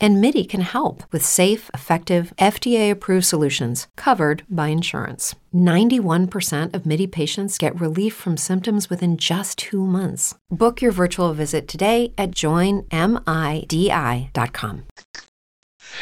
And MIDI can help with safe, effective, FDA approved solutions covered by insurance. 91% of MIDI patients get relief from symptoms within just two months. Book your virtual visit today at joinmidi.com.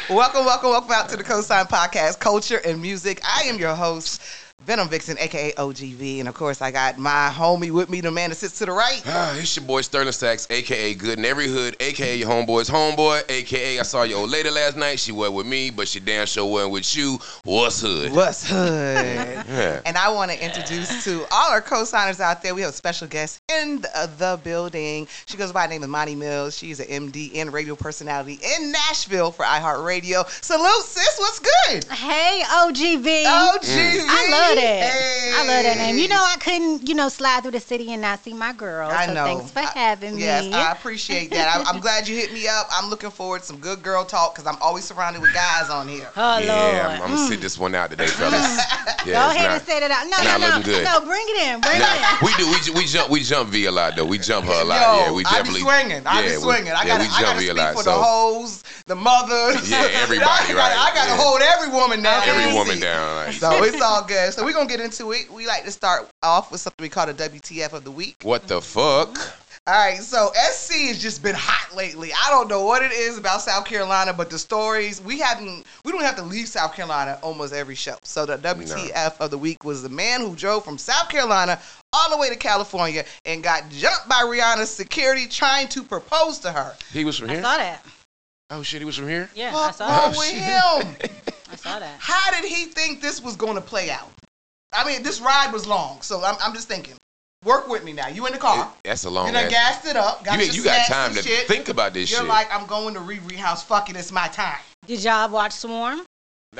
Welcome, welcome, welcome out to the Cosign Podcast, Culture and Music. I am your host, Venom Vixen, aka OGV, and of course I got my homie with me, the man that sits to the right. Ah, it's your boy Sterling Sachs, aka Good in Every Hood, aka your homeboy's homeboy, aka I saw your old lady last night. She was with me, but she damn sure wasn't with you. What's hood? What's hood? Yeah. And I want to introduce to all our co-signers out there. We have a special guest in the, the building. She goes by the name of Mani Millzz. She's an MD and radio personality in Nashville for iHeartRadio. Salute, sis. What's good? Hey, OGV. OGV. I love that. Hey. I love that name. You know, I couldn't, you know, slide through the city and not see my girl. I so know. thanks for I- having me. Yes, I appreciate that. I, I'm glad you hit me up. I'm looking forward to some good girl talk because I'm always surrounded with guys on here. oh, yeah, Lord. I'm, I'm gonna mm. sit this one out today, fellas. Yeah, Go it's ahead not- and say that out. No, no, no. good. No, bring it in. Bring Nah, it in. we do. We, we jump. We jump V a lot though. We jump her a lot. Yo, yeah, we I definitely. be swinging. I be yeah, we- swinging. I yeah, gotta, we I jump gotta V a speak lot. for so the hoes, the mothers. Yeah, everybody, I gotta, right, I gotta yeah. hold every woman down. Every woman down. Like, So it's all good. So we're gonna get into it. We like to start off with something we call the WTF of the week. what the fuck? All right, so SC has just been hot lately. I don't know what it is about South Carolina, but the stories we haven't we don't have to leave South Carolina almost every show. So the WTF of the week was the man who drove from South Carolina all the way to California and got jumped by Rihanna's security trying to propose to her. He was from here. I saw that. Oh shit, he was from here. Yeah, I saw wrong that. with oh, him? I saw that. How did he think this was going to play out? I mean, this ride was long, so I'm, I'm just thinking. Work with me now. You in the car? That's a long You done ass. gassed it up. Got You, your you got time to shit. think about this shit. You're shit. like, I'm going to Riri House. Fuck it, it's my time. Did y'all watch Swarm?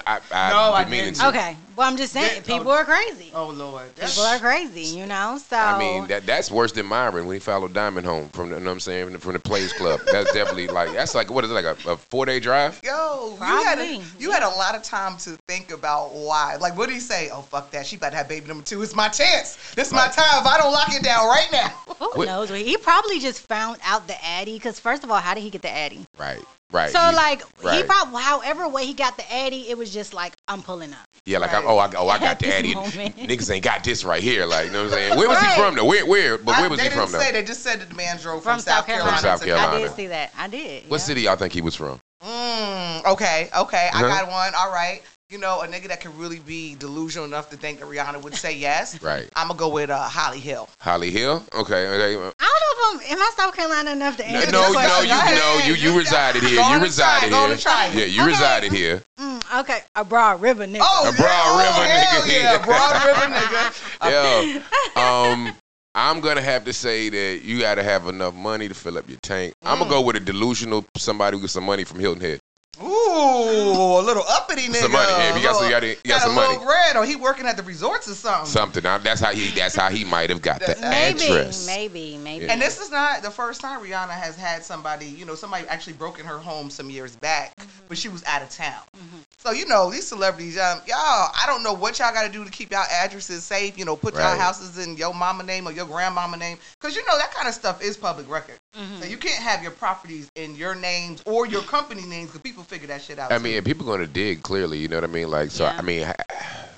I, I, No, I been meaning didn't. to. Okay. Well, I'm just saying, Yeah, people oh. are crazy. Oh, oh Lord, People are crazy, you know? So. I mean, that that's worse than Myron when he followed Diamond home from the, you know what I'm saying, from the, from the Plays Club. That's definitely like, that's like, what is it, like a, a four day drive? Yo, you had a, Probably, you had a lot of time to think about why. Like, what did he say? Oh fuck that, she about to have baby number two. It's my chance. This is my Right. time. If I don't lock it down right now, Who What- knows? He probably just found out the Addy. Because, first of all, how did he get the Addy? Right, right. So You- like he probably however way he got the Addy, it was just like I'm pulling up. yeah, like, Right. I, oh, I, oh, I got the this Addy. Niggas ain't got this right here. Like, you know what I'm saying? Where was Right. he from though? Where, where, but I- where was they he didn't from though? say. They just said that the man drove from, From South Carolina. From South Carolina. I did see that. I did. What yeah. city y'all think he was from? Mm, okay, okay, I Uh-huh. got one. All right. You know, a nigga that can really be delusional enough to think that Rihanna would say yes. Right. I'm gonna go with uh, Holly Hill. Holly Hill? Okay, okay. I don't know if I'm am I South Carolina enough to answer no, this you know, question. you Go ahead. know, you you You resided here. go You resided try, go on here. Yeah, you Okay. resided here. Mm, okay, a Broad River nigga. Oh, A Broad yeah, River oh, hell nigga. Yeah, Broad River nigga. Yeah. Um, I'm gonna have to say that you gotta have enough money to fill up your tank. I'm Mm. gonna go with a delusional somebody with some money from Hilton Head. Ooh, a little uppity nigga. Some money. Yeah, if you got some- you got- you got some a money. little bread, or he working at the resorts or something. Something. Now, that's how he. That's how he might have got the maybe, address. maybe, maybe. Yeah. And this is not the first time Rihanna has had somebody, you know, somebody actually broke in her home some years back, but she was out of town. So, you know, these celebrities, um, y'all, I don't know what y'all got to do to keep y'all addresses safe, you know, put y'all houses in your mama name or your grandmama name, because, you know, that kind of stuff is public record. Mm-hmm. So you can't have your properties in your names or your company names because people figure that shit out. I too. mean, people gonna dig clearly. You know what I mean? Like, so Yeah. I mean,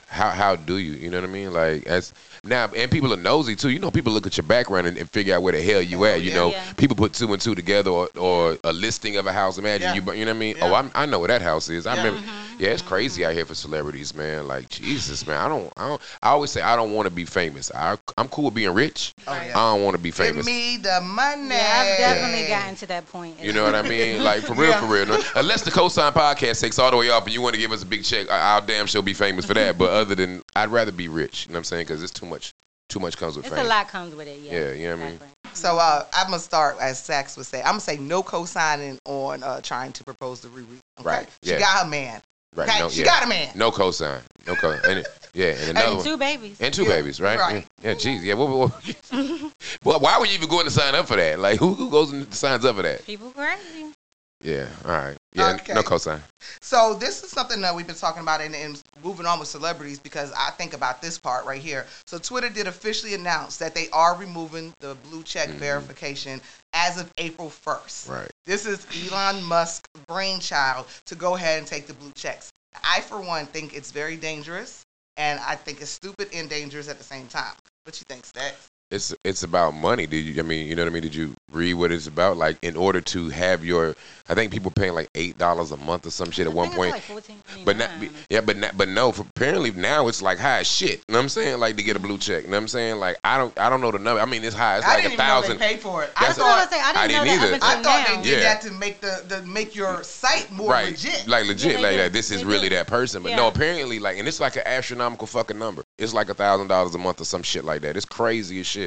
how how do you? You know what I mean? Like, as now, and people are nosy too. You know, people look at your background and, and figure out where the hell you oh, at. You yeah. know, Yeah. people put two and two together, or, or a listing of a house. Imagine Yeah. you, you know what I mean? Yeah. Oh, I'm, I know where that house is. I Yeah. remember. Mm-hmm. Yeah, it's crazy out here for celebrities, man. Like Jesus, man. I don't, I don't. I always say I don't want to be famous. I, I'm cool with being rich. Oh, yeah. I don't want to be Give famous. me the money. yeah, I've definitely gotten to that point. You know what I mean? Like for real, Yeah. for real. No, Unless the cosign podcast takes all the way off and you want to give us a big check, I- I'll damn sure be famous for that. But other than, I'd rather be rich. You know what I'm saying? Because it's too much. Too much comes with It's fame. a lot comes with it. Yeah, Yeah, you know what I mean? So uh, I'm gonna start as Sax would say. I'm gonna say no co-signing on uh, trying to propose to Riri. Okay? Right, She yeah. got her man. Right? Okay. No, she yeah. got a man. No cosign. No co. And it, yeah, and another And one. two babies. And two Yeah, babies, right? right. Yeah, Jeez. yeah. What, what, what- well, why would you even go in to sign up for that? Like, who, who goes and signs up for that? People crazy. Yeah. All right. Yeah. Okay. No cosign. So this is something that we've been talking about and, and moving on with celebrities because I think about this part right here. So Twitter did officially announce that they are removing the blue check mm-hmm. verification as of April 1st. Right. This is Elon Musk's brainchild to go ahead and take the blue checks. I, for one, think it's very dangerous, and I think it's stupid and dangerous at the same time. What you think, Stacks? It's it's about money. Did you? I mean, you know what I mean? Did you read what it's about? Like, in order to have your, I think people paying like eight dollars a month or some shit at I one point. Like $14.99. But not, yeah, but not, but no. For apparently now it's like high as shit. You know what I'm saying? Like to get a blue check. You know what I'm saying? Like I don't, I don't know the number. I mean, it's high. It's I like didn't a even know thousand. they paid for it. I That's That's what I was thought, saying. I I didn't, didn't know either. that I thought now. they did Yeah. that to make the, the make your site more right, legit. like legit, they like do. that. This is They really do. that person. But Yeah. no, apparently, like, and it's like an astronomical fucking number. It's like a thousand dollars a month or some shit like that. It's crazy as shit.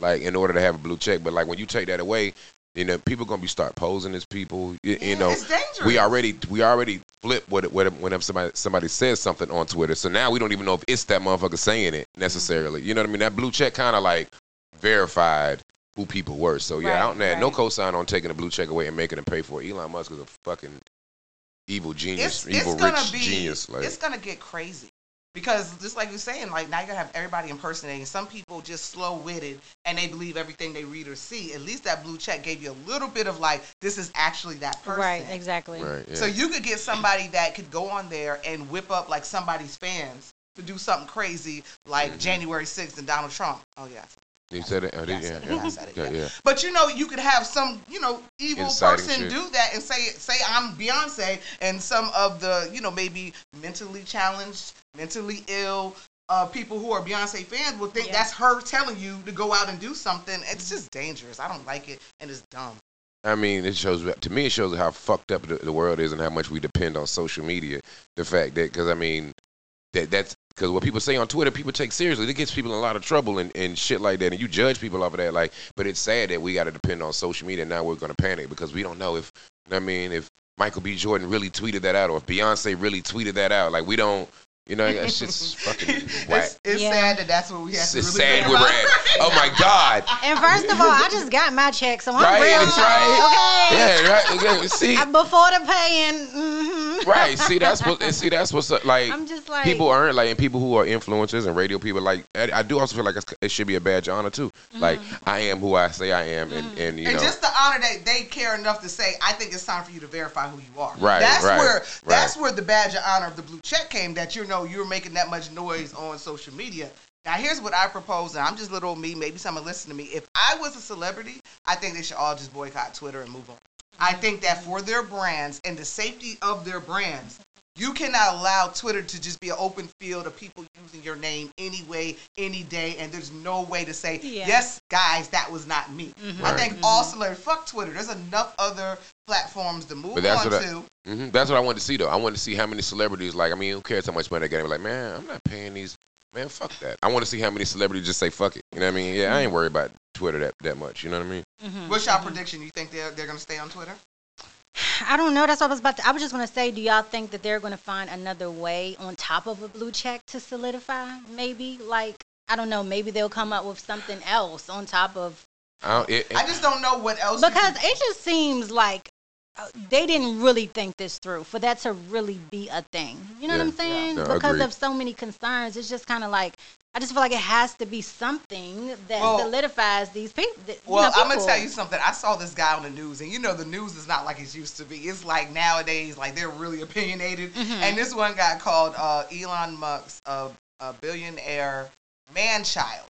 Like in order to have a blue check, but like when you take that away, you know, people gonna be start posing as people. You, you know, it's dangerous. we already we already flip what what whenever somebody somebody says something on Twitter. So now we don't even know if it's that motherfucker saying it mm-hmm. necessarily. You know what I mean? That blue check kind of like verified who people were. So yeah, I don't Right, no right. cosign on taking the blue check away and making them pay for it. Elon Musk is a fucking evil genius, it's, evil it's rich be genius. Like it's gonna get crazy because just like you're saying like now you're gonna have everybody impersonating some people just slow-witted and they believe everything they read or see at least that blue check gave you a little bit of like this is actually that person Right, exactly. right, yeah. so you could get somebody that could go on there and whip up like somebody's fans to do something crazy like Mm-hmm. January 6th and Donald Trump oh yeah you said it. Oh, did- Yeah, yeah, yeah, Yeah, I said it, yeah, yeah. yeah. But you know, you could have some, you know, evil Inciting person shit. do that and say, say I'm Beyonce, and some of the, you know, maybe mentally challenged, mentally ill. Uh, people who are Beyonce fans will think Yeah. that's her telling you to go out and do something. It's just dangerous. I don't like it, and it's dumb. I mean, it shows to me. It shows how fucked up the, the world is and how much we depend on social media. The fact that, because I mean, that that's because what people say on Twitter, people take seriously. It gets people in a lot of trouble and, and shit like that. And you judge people off of that. Like, but it's sad that we got to depend on social media. Now we're gonna panic because we don't know if I mean if Michael B. Jordan really tweeted that out or if Beyonce really tweeted that out. Like we don't. You know, that shit's fucking whack. it's it's Yeah. sad that that's what we have It's, to it's really sad think where we're about. at. Oh my God. And first of all, I just got my check, so I'm Right, real. that's right. Okay. Yeah, right. okay, See, Before the paying, hmm right. See, that's what. and See, that's what's up, like. I'm just like people aren't like, and people who are influencers and radio people, like, I, I do also feel like it should be a badge of honor too. Mm-hmm. Like, I am who I say I am, and, mm-hmm. and you and know, just the honor that they care enough to say, I think it's time for you to verify who you are. Right, That's right, where right. that's where the badge of honor of the blue check came. That you know you're making that much noise on social media. Now here's what I propose, and I'm just little me. Maybe someone listen to me. If I was a celebrity, I think they should all just boycott Twitter and move on. I think that for their brands and the safety of their brands, you cannot allow Twitter to just be an open field of people using your name any way, any day, and there's no way to say, Yeah. yes, guys, that was not me. I Right. think all celebrities, fuck Twitter. There's enough other platforms to move But that's on what I- to. hmm that's what I wanted to see though. I wanted to see how many celebrities, like, I mean, who cares how much money they get? Like, man, I'm not paying these. Man, fuck that. I want to see how many celebrities just say fuck it. You know what I mean? Yeah, I ain't worried about Twitter that, that much. You know what I mean? Mm-hmm. What's your prediction? You think they're, they're going to stay on Twitter? I don't know. That's what I was about to. I was just gonna say, do y'all think that they're gonna find another way on top of a blue check to solidify? Maybe like I don't know. Maybe they'll come up with something else on top of I, don't, it, I just don't know what else. because could- it just seems like they didn't really think this through for that to really be a thing. You know what I'm saying? No, because agreed. of so many concerns, it's just kind of like I just feel like it has to be something that Well- solidifies these people. that- you Well, know, I'm gonna tell you something. I saw this guy on the news, and you know the news is not like it used to be. It's like nowadays, like they're really opinionated. Mm-hmm. And this one guy called uh, Elon Musk a, a billionaire man child,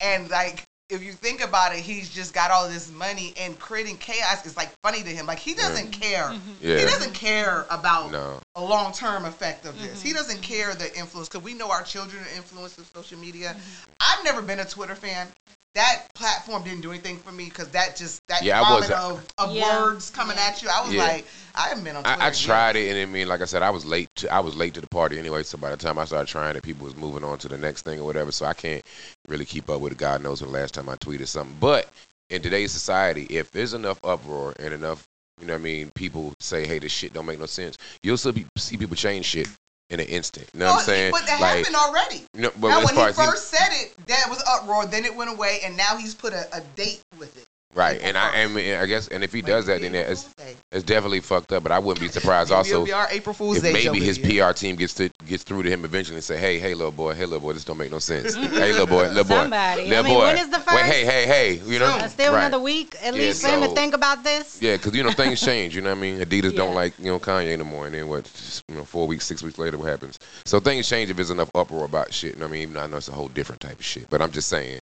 and like if you think about it, he's just got all this money and creating chaos is like funny to him. Like he doesn't care. Mm-hmm. Yeah. He doesn't care about No. a long term effect of this. Mm-hmm. He doesn't care the influence because we know our children are influenced with social media. Mm-hmm. I've never been a Twitter fan. That platform didn't do anything for me because that just that Yeah, vomit wasn't- of, of Yeah. words coming Yeah. at you. I was Yeah. like, I haven't been on Twitter. I, I tried years. it, and I mean, like I said, I was late. To, I was late to the party anyway. So by the time I started trying it, people was moving on to the next thing or whatever. So I can't really keep up with it. God knows when the last time I tweeted something. But in today's society, if there's enough uproar and enough, you know, what I mean, people say, "Hey, this shit don't make no sense," you'll still be, see people change shit in an instant. You know what I'm saying? But that like, happened already. you know, but now, when he as he- first said it, that was uproar. Then it went away, and now he's put a, a date with it. Right, and I, 1st. I guess, and if he does that, then it's it's definitely fucked up. But I wouldn't be surprised also be our April Fool's if Day maybe joke his video. PR team gets to gets through to him eventually and say, "Hey, hey, little boy, hey, little boy, this don't make no sense. hey, little boy, little boy, Somebody. I mean, boy, when is the first? Wait, hey, hey, hey, you know, Uh, still right. another week at Yeah, least for him to think about this. Yeah, because you know things change. You know what I mean? Adidas don't like you know Kanye anymore, and then what? You know, four weeks, six weeks later, what happens? So things change if there's enough uproar about shit. You know what I mean? Even though I know it's a whole different type of shit, but I'm just saying.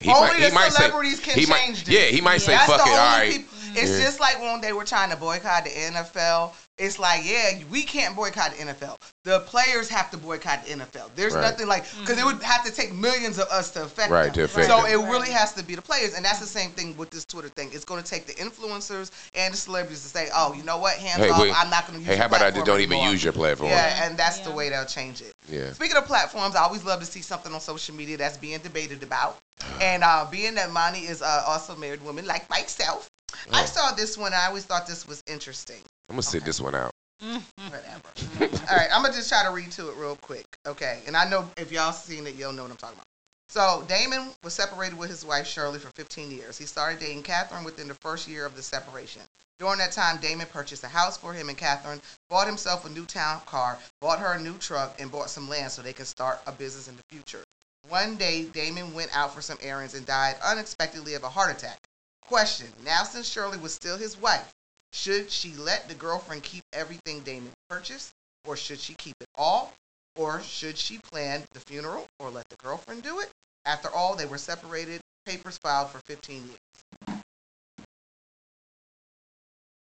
He Only might, the he might say, celebrities can he might, change this. yeah, he might say, "Fuck it, all right." people- It's Yeah. just like when they were trying to boycott the NFL. It's like, yeah, we can't boycott the NFL. The players have to boycott the NFL. There's Right. nothing like because it would have to take millions of us to affect Right, them. to affect so them. it really has to be the players, and that's the same thing with this Twitter thing. It's going to take the influencers and the celebrities to say, oh, you know what, hands Hey, off. wait. I'm not going to use. Hey, how about I just don't even use your platform? Yeah, and that's the way they'll change it. Yeah. Speaking of platforms, I always love to see something on social media that's being debated about. And uh, being that Mani is uh, also married woman like myself, I Oh. saw this one. I always thought this was interesting. I'm gonna sit this one out. Whatever. All right, I'm gonna just try to read to it real quick. Okay, and I know if y'all seen it, you'll know what I'm talking about. So Damon was separated with his wife Shirley for 15 years. He started dating Catherine within the first year of the separation. During that time, Damon purchased a house for him and Catherine, bought himself a new town car, bought her a new truck, and bought some land so they could start a business in the future. One day, Damon went out for some errands and died unexpectedly of a heart attack. Question: Now, since Shirley was still his wife, should she let the girlfriend keep everything Damon purchased, or should she keep it all? Or should she plan the funeral or let the girlfriend do it? After all, they were separated, papers filed for 15 years.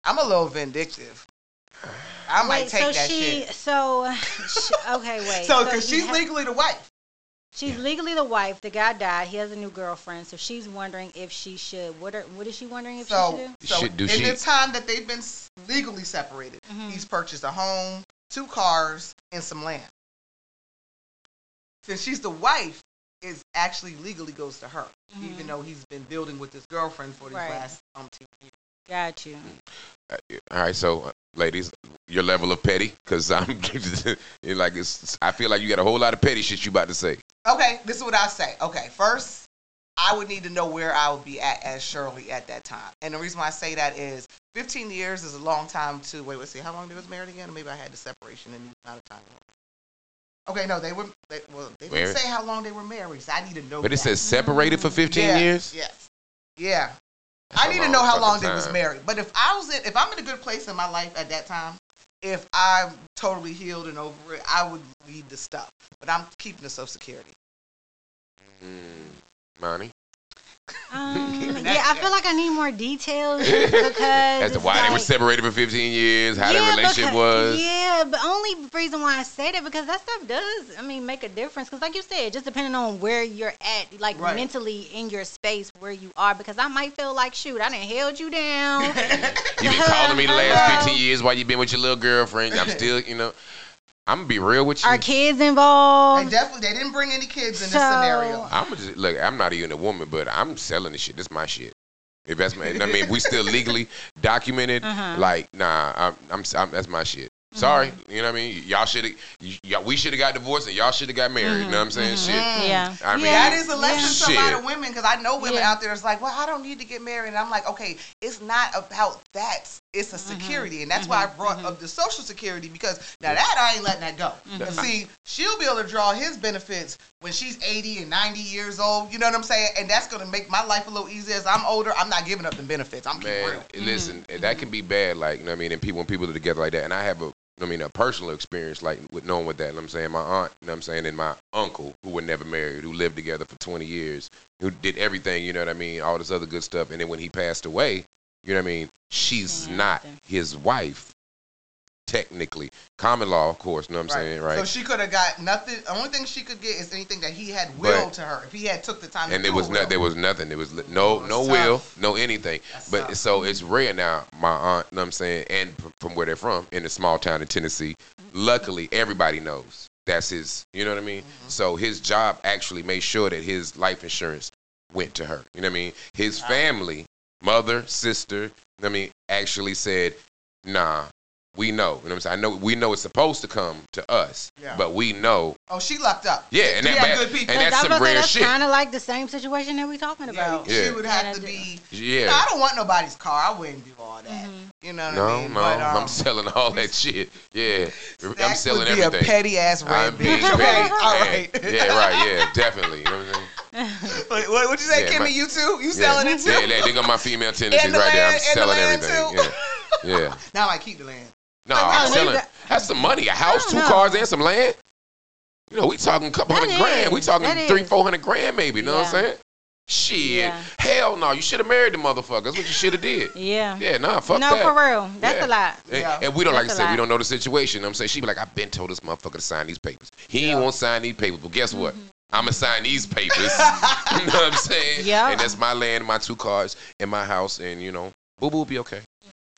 I'm a little vindictive. I might wait, take so that she, shit. so she, okay, wait. So, because he she's legally the wife. She's legally the wife. The guy died. He has a new girlfriend, so she's wondering if she should. What are, what is she wondering if So, she should do? so Should- do in she- the time that they've been legally separated, Mhm. he's purchased a home, two cars, and some land. Since she's the wife, it actually legally goes to her, Mhm. even though he's been building with his girlfriend for these Right. last umpteen years. Got you. Uh, All right, so uh, ladies, your level of petty, because I'm like it's. I feel like you got a whole lot of petty shit you about to say. Okay, this is what I say. Okay, first, I would need to know where I would be at as Shirley at that time. And the reason why I say that is 15 years is a long time to wait. Let's see, how long they was married again? Or maybe I had the separation and not a time. Okay, no, they were. They, well, they didn't Married? say how long they were married. So I need to know. But it that. says separated for 15 Yes, years. Yes. Yeah. That's I a need to long know how fucking long they was time. married. But if I was in, if I'm in a good place in my life at that time, if I'm totally healed and over it, I would leave the stuff. But I'm keeping the Social Security. Mm, Mani, Um, yeah, I feel like I need more details because as to it's why they were separated for 15 years, how their Yeah, relationship because- was. Yeah, but only reason why I say that because that stuff does, I mean, make a difference. Because like you said, just depending on where you're at, like Right. mentally in your space where you are. Because I might feel like, shoot, I didn't held you down. You been calling me the last 15 years while you been with your little girlfriend. I'm still, you know, I'm gonna be real with you. Are kids They involved? definitely they didn't bring any kids in this So- scenario. I'm just look. I'm not even a woman, but I'm selling this shit. This is my shit. If that's my, I mean, if we still legally documented. Uh-huh. Like, nah, I'm, I'm, I'm that's my shit. Sorry, you know what I mean. Y'all should have, y'all, we should have got divorced and y'all should have got married. You know what I'm saying? Shit. Yeah. I mean, That is a lesson to a lot of women because I know women Yeah. out there is like, well, I don't need to get married. And I'm like, okay, it's not about that. It's a mm-hmm. security. And that's why I mm-hmm. brought up mm-hmm. the social security because now that I ain't letting that go. And see, she'll be able to draw his benefits when she's 80 and 90 years old. You know what I'm saying? And that's going to make my life a little easier. As I'm older, I'm not giving up the benefits. I'm keeping Man, real. listen, that can be bad. Like, you know what I mean? And people, when people are together like that, and I have a, I mean, a personal experience, like, with knowing with that. You know what I'm saying? My aunt, you know what I'm saying? And my uncle, who were never married, who lived together for 20 years, who did everything, you know what I mean? All this other good stuff. And then when he passed away, you know what I mean? She's Yeah, not his wife, technically. Common law, of course, you know what I'm saying? Right. So she could have got nothing. The only thing she could get is anything that he had willed to her. If he had took the time and to there do was a no, there was nothing. There was no Oh, no it's will, no anything. That's but tough. so it's rare now. My aunt, you know what I'm saying, and from where they're from, in a small town in Tennessee, luckily everybody knows that's his. You know what I mean? Mm-hmm. So his job actually made sure that his life insurance went to her. You know what I mean? His family, mother, sister, you know what I mean, actually said, "Nah, we know. You know what I'm saying? I know we know it's supposed to come to us, Yeah. but we know. Oh, she lucked up. Yeah, and She that- had but- good people. and that's some about to say, rare that's shit. kind of like the same situation that we talking yeah, about. she Yeah. would have to be. Yeah. No, I don't want nobody's car. I wouldn't do all that. Mm-hmm. You know what No, I mean? no, But, um, I'm selling all that shit. Yeah, I'm that selling would be everything. a petty ass red I'm bitch. Okay, petty. all Yeah. right. Yeah, right. Yeah, definitely. You know what I'm saying? What, what, what you say, Yeah, Kimmy? my- you too? You Yeah. selling it too? Yeah, they, they got my female tendencies the right there. I'm land- and the selling land, everything. Yeah, yeah. Now I keep the land. No, I'm selling. got- That's some money. A house, two know. cars, and some land. You know, we talking a couple That hundred grand. We talking that three, is. four hundred grand, maybe. You know what I'm saying? Shit. Yeah. Hell no. You should have married the motherfucker. That's what you should have did. Yeah. Yeah, nah, fuck no, that. No, for real. That's Yeah. a lot. And, Yeah. and we don't, like I That's said, we don't know the situation. You know what I'm saying? She be like, I've been told this motherfucker to sign these papers. He Yeah. ain't won't sign these papers. But guess what? Mm-hmm. I'm going to sign these papers. you know what I'm saying? Yeah. And that's my land, my two cars, and my house. And, you know, boo boo be okay.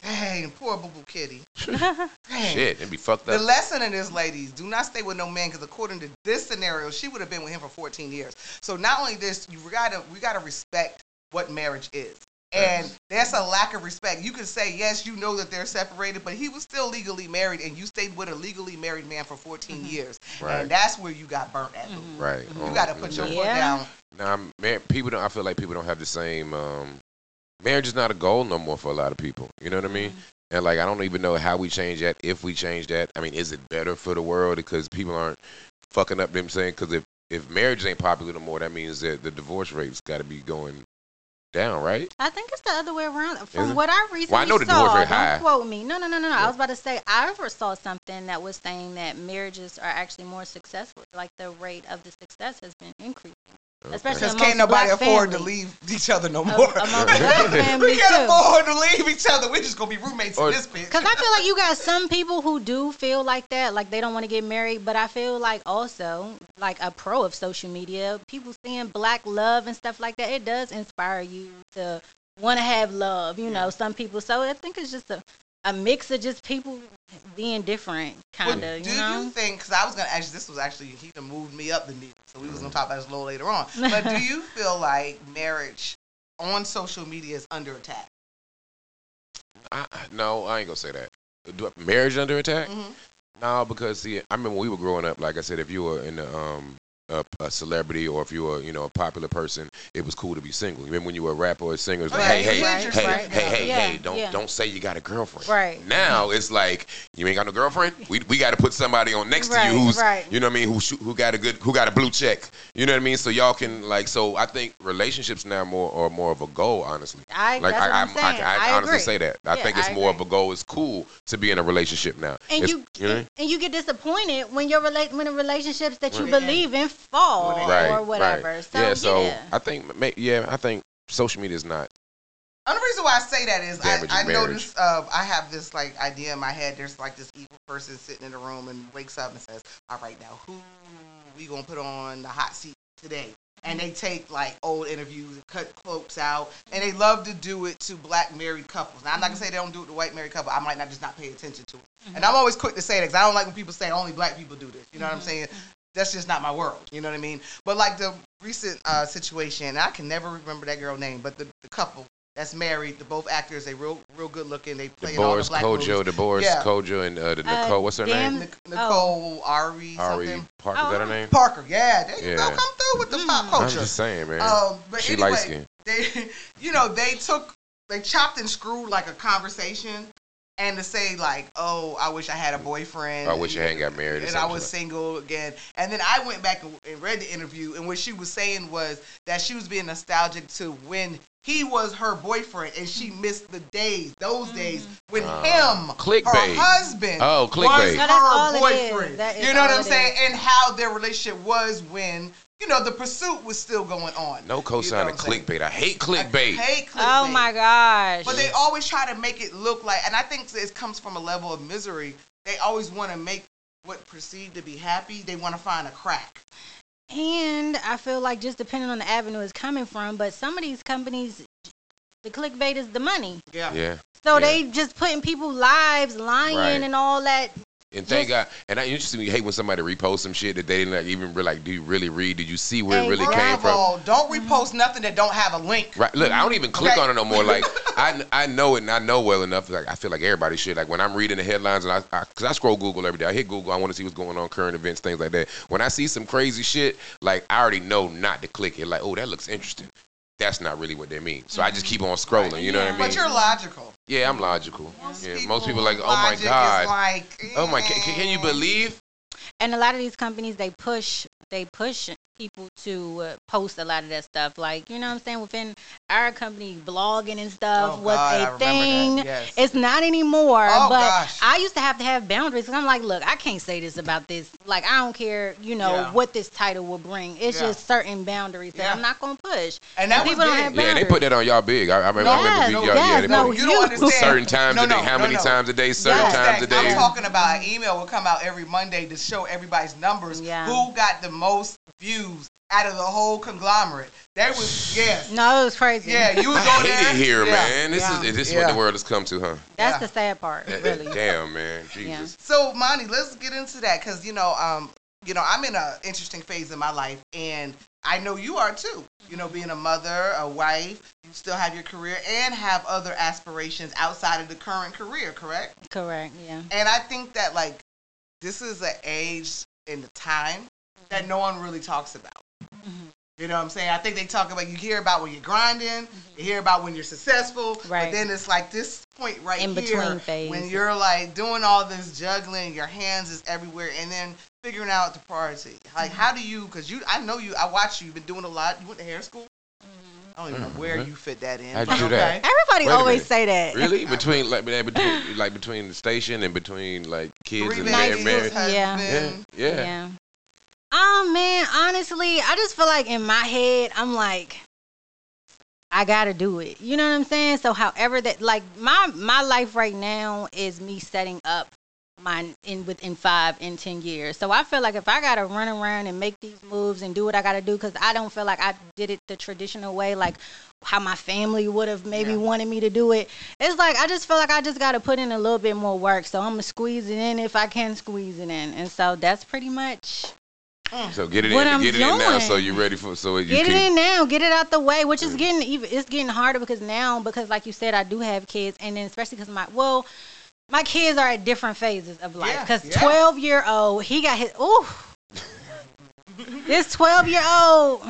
Dang, poor boo boo kitty. Dang. Shit, it'd be fucked up. The lesson in this, ladies, do not stay with no man because according to this scenario, she would have been with him for 14 years. So not only this, you gotta we gotta respect what marriage is. And that's a lack of respect. You can say yes, you know that they're separated, but he was still legally married, and you stayed with a legally married man for 14 years, Right. and that's where you got burnt at. boo. Right. You got to put your foot down. Now, man, people don't. I feel like people don't have the same. Um, marriage is not a goal no more for a lot of people. You know what I mean? Mm-hmm. And like, I don't even know how we change that. If we change that, I mean, is it better for the world because people aren't fucking up? Them saying because if if marriage ain't popular no more, that means that the divorce rate's got to be going down, right? I think it's the other way around. From what I recently Well, I know the saw, don't high. quote me. No, no, no, no, no. Yeah. I was about to say I ever saw something that was saying that marriages are actually more successful. Like the rate of the success has been increasing. Especially Because can't nobody black afford to leave each other no more. amongst we can't too. afford to leave each other. We're just gonna be roommates Or- in this bitch. Because I feel like you got some people who do feel like that, like they don't want to get married. But I feel like also, like a pro of social media, people seeing black love and stuff like that, it does inspire you to want to have love. You know, some people. So I think it's just a, a mix of just people being different, kind Well, of. do You know. you think? Because I was gonna actually, this was actually he done moved me up the needle, so we was gonna talk about this a little later on. But do you feel like marriage on social media is under attack? I, I- no, I ain't gonna say that. Do I- marriage under attack? Mhm. No, because see, I remember when we were growing up. Like I said, if you were in the um a, a celebrity or if you were you know a popular person, it was cool to be single. Even when you were a rapper or a singer, it's like, Right, hey, hey, right, hey, right. hey, hey, Yeah, hey, don't yeah. don't say you got a girlfriend. Right. Now it's like you ain't got no girlfriend. We, we got to put somebody on next to you who's right. you know what I mean who who got a good who got a blue check. You know what I mean. So y'all can like so I think relationships now more are more of a goal. Honestly. I, Like I, I. I, I honestly say that. I Yeah, think it's more of a goal. It's cool to be in a relationship now. And It's- you, you know? and you get disappointed when your rela- when the relationships that you believe in fall right, or whatever. Right. So yeah, so yeah. I think yeah, I think social media is not. Only reason why I say that is I, I marriage. notice uh, I have this like idea in my head. There's like this evil person sitting in the room and wakes up and says, "All right, now who we gonna put on the hot seat today?" And they take like old interviews and cut quotes out, and they love to do it to black married couples. Now I'm not gonna say they don't do it to white married couple. I might not just not pay attention to it. And I'm always quick to say that because I don't like when people say only black people do this. You know what I'm saying? That's just not my world. You know what I mean? But like the recent uh, situation, I can never remember that girl name, but the, the couple that's married, the both actors, they real real good looking. They play in all the Boris black Kodjoe, movies. the Boris Yeah. Kodjoe, and uh, the Uh, Nicole. what's her damn- name? Nic- Nicole Ari Ari something. Parker. Is that her Oh. name? Parker, yeah, there you go. Come through with the pop Mm. I'm culture. just saying, man. Um, but she anyway, light skinned. they, you know, they took, they chopped and screwed like a conversation, and to say like, oh, I wish I had a boyfriend. I wish I hadn't got married And I was like- single again. And then I went back and, and read the interview, and what she was saying was that she was being nostalgic to when he was her boyfriend, and she missed the days, those days when Uh, him, clickbait. her husband, Oh, was clickbait. No, her it is. boyfriend. You know what I'm saying? is. And how their relationship was when you know the pursuit was still going on. No You know co-sign what of I'm saying? clickbait. I hate clickbait. Oh my gosh. But they always try to make it look like, and I think it comes from a level of misery. They always want to make what perceived to be happy. They want to find a crack. And I feel like just depending on the avenue it's coming from, but some of these companies, the clickbait is the money. Yeah. Yeah. So Yeah. they just putting people lives lying Right. and all that And thank Just- God. And I interestingly hate when somebody reposts some shit that they didn't like, even really like. Do you really read? Did you see where it really Hey, came from? Don't repost nothing that don't have a link. Right. Look, I don't even click Okay. on it no more. Like I, I know it and I know well enough. Like I feel like everybody should. Like when I'm reading the headlines and I, I cause I scroll Google every day. I hit Google. I want to see what's going on, current events, things like that. When I see some crazy shit, like I already know not to click it. Like oh, that looks interesting. That's not really what they mean. So I just mm-hmm. keep on scrolling. You know what I mean? But you're logical. yeah, I'm logical. Most yeah, most people are like, oh my god, like, oh my, can, can you believe? and a lot of these companies they push they push people to uh, post a lot of that stuff like you know what i'm saying within our company blogging and stuff Oh, was God, I a thing Yes. it's not anymore Oh, but gosh. i used to have to have boundaries. i'm like look i can't say this about this like i don't care you know Yeah. what this title will bring it's Yeah. just certain boundaries that Yeah. i'm not going to push And that was people don't big. have Yeah, they put that on y'all big. I, I remember. I remember Yes, y'all, yes, yeah, no, you don't understand. certain times No, a day. no, How no, many no. times a day? Certain Yes. times a Fact, I'm talking about an email will come out every Monday to show everybody's numbers. Yeah. Who got the most views out of the whole conglomerate? That was yes. no it was crazy Yeah, you was I on hate there. it here, Yeah, man. This yeah, is this is yeah. what the world has come to, huh? that's Yeah. the sad part really Damn, man. Jesus. So, Mani, let's get into that because you know, um, you know, I'm in an interesting phase in my life, and I know you are too. You know, being a mother, a wife, you still have your career and have other aspirations outside of the current career, correct? correct yeah And I think that like this is an age and the time that no one really talks about. Mm-hmm. You know what I'm saying? I think they talk about you hear about when you're grinding, you hear about when you're successful, right. but Mm-hmm. Then it's like this point right In here between phase. when you're like doing all this juggling, your hands is everywhere, and then figuring out the priority. Like, Mm-hmm. how do you? Because you, I know you. I watch you. You've been doing a lot. You went to hair school. I don't even know where Mhm. you fit that in. How'd but you do that? everybody Wait always say that Really? Between like between between- like between the station and between like kids Three and their marriage. Yeah. Yeah, yeah. Yeah. Um, man, honestly, I just feel like in my head, I'm like, I gotta do it. You know what I'm saying? So, however that, like, my my life right now is me setting up mine in within five and ten years. So I feel like if I gotta run around and make these moves and do what I gotta do, because I don't feel like I did it the traditional way, like how my family would have maybe Yeah. wanted me to do it. It's like I just feel like I just gotta put in a little bit more work. So I'm gonna squeeze it in if I can squeeze it in, and so that's pretty much Mm. So get it What in, I'm get it in now, so you're ready for so you get can. it in now, get it out the way, which is mm. getting even it's getting harder because now because like you said, I do have kids, and then especially because my well, my kids are at different phases of life. Yeah, Because yeah. twelve year old, he got his ooh. This twelve year old,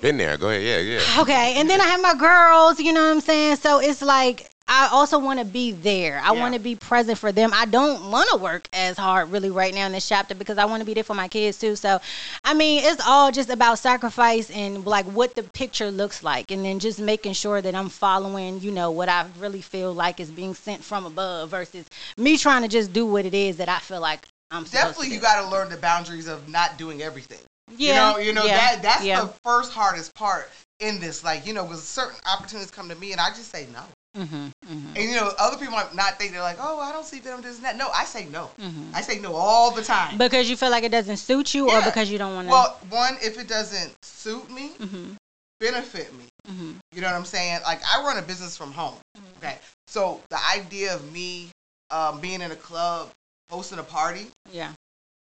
Been there. Go ahead. Yeah, yeah. okay, and then I have my girls. You know what I'm saying? So it's like I also want to be there. I Yeah. want to be present for them. I don't want to work as hard really right now in this chapter because I want to be there for my kids too. So, I mean, it's all just about sacrifice and like what the picture looks like, and then just making sure that I'm following, you know, what I really feel like is being sent from above versus me trying to just do what it is that I feel like I'm Definitely, you got to learn the boundaries of not doing everything. Yeah, You know, you know yeah, that that's yeah. the first hardest part in this. Like, you know, because certain opportunities come to me, and I just say no. hmm hmm And you know, other people might not think they're like, oh, I don't see them this and that. No, I say no. hmm I say no all the time. Because you feel like it doesn't suit you, or because you don't want to. well, one, if it doesn't suit me, hmm benefit me. hmm You know what I'm saying? Like, I run a business from home. Okay, so the idea of me um, being in a club, hosting a party, Yeah,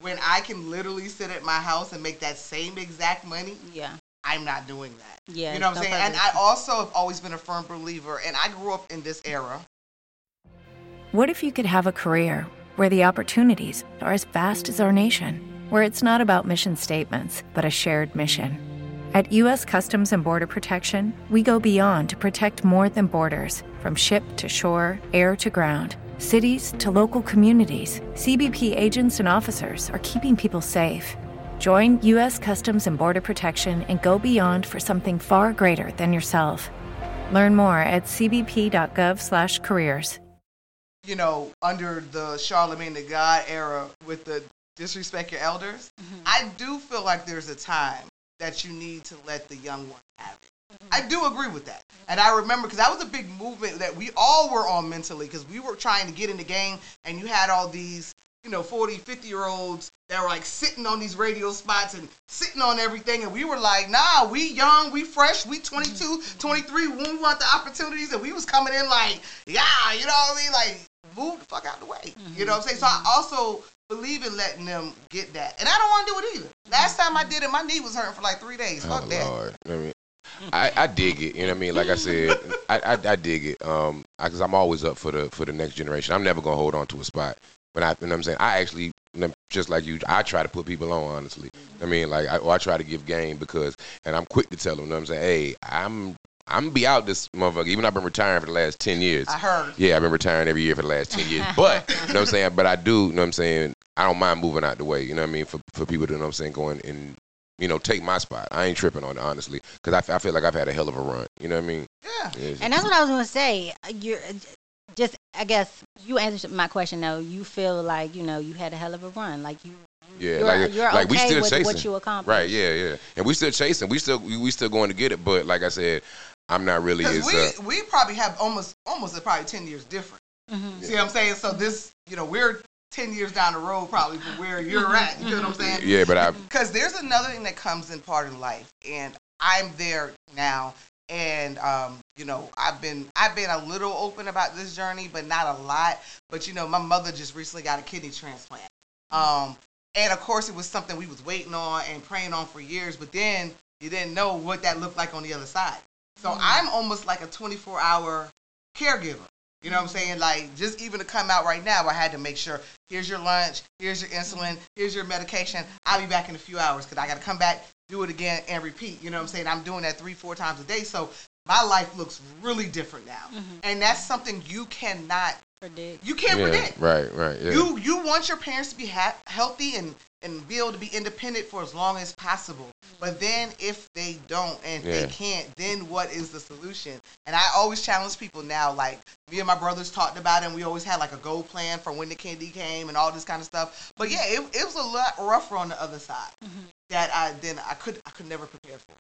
when I can literally sit at my house and make that same exact money, yeah, I'm not doing that. yeah. you know what I'm saying? And. I also have always been a firm believer, and I grew up in this era. What if you could have a career where the opportunities are as vast as our nation, where it's not about mission statements, but a shared mission? At U.S. Customs and Border Protection, we go beyond to protect more than borders from ship to shore, air to ground. Cities to local communities, CBP agents and officers are keeping people safe. Join U.S. Customs and Border Protection and go beyond for something far greater than yourself. Learn more at cbp.gov/careers. You know, under the Charlemagne the God era with the disrespect your elders, Mm-hmm. I do feel like there's a time that you need to let the young one have it. I do agree with that. And I remember because that was a big movement that we all were on mentally because we were trying to get in the game and you had all these, you know, 40, 50 year olds that were like sitting on these radio spots and sitting on everything. And we were like, nah, we young, we fresh, we 22, 23, when we want the opportunities. And we was coming in like, yeah, you know what I mean? Like, move the fuck out the way. You know what I'm saying? So I mm-hmm. also believe in letting them get that, and I don't want to do it either. Last time I did it, my knee was hurting for like three days. Oh, fuck oh that. Lord. I mean, I, I dig it. You know what I mean? Like I said, I, I, I dig it. Um, because I'm always up for the for the next generation. I'm never gonna hold on to a spot. But I, you know what I'm saying? I actually, just like you, I try to put people on. Honestly, I mean, like I, or I try to give game because, and I'm quick to tell them. You know what I'm saying? Hey, I'm I'm gonna be out this motherfucker. Even I've been retiring for the last ten years. I heard. Yeah, I've been retiring every year for the last ten years. But you know what I'm saying. But I do. You know what I'm saying. I don't mind moving out the way. You know what I mean. For for people to you know what I'm saying going and you know take my spot. I ain't tripping on it honestly because I, f- I feel like I've had a hell of a run. You know what I mean. Yeah. Yeah, And that's what I was gonna say. You're just, I guess, you answered my question though. You feel like you know you had a hell of a run. Like you, Yeah, you're, like you're like we still with chasing. what you accomplished. Right, yeah, yeah. And we still chasing. We still we, we still going to get it. But like I said, I'm not really as Because uh, we, we probably have almost almost probably ten years different. Mhm. See what I'm saying? So this, you know, we're ten years down the road probably from where you're at. You know what I'm saying? yeah. But I Because there's another thing that comes in part of life, and I'm there now. And um, you know, I've been I've been a little open about this journey, but not a lot. But you know, my mother just recently got a kidney transplant. Um, and of course, it was something we was waiting on and praying on for years. But then you didn't know what that looked like on the other side. So I'm almost like a 24 hour caregiver. You know what I'm saying? Like just even to come out right now, I had to make sure here's your lunch, here's your insulin, here's your medication. I'll be back in a few hours because I got to come back, do it again, and repeat. You know what I'm saying? I'm doing that three, four times a day. So my life looks really different now, mm-hmm. and that's something you cannot, Predict. you can't yeah, predict. right, right. Yeah. You you want your parents to be ha- healthy and and be able to be independent for as long as possible. But then if they don't and Yeah. they can't, then what is the solution? And I always challenge people now. Like me and my brothers talked about it, and we always had like a goal plan for when the candy came and all this kind of stuff. But yeah, it, it was a lot rougher on the other side mm-hmm. that I then I could I could never prepare for.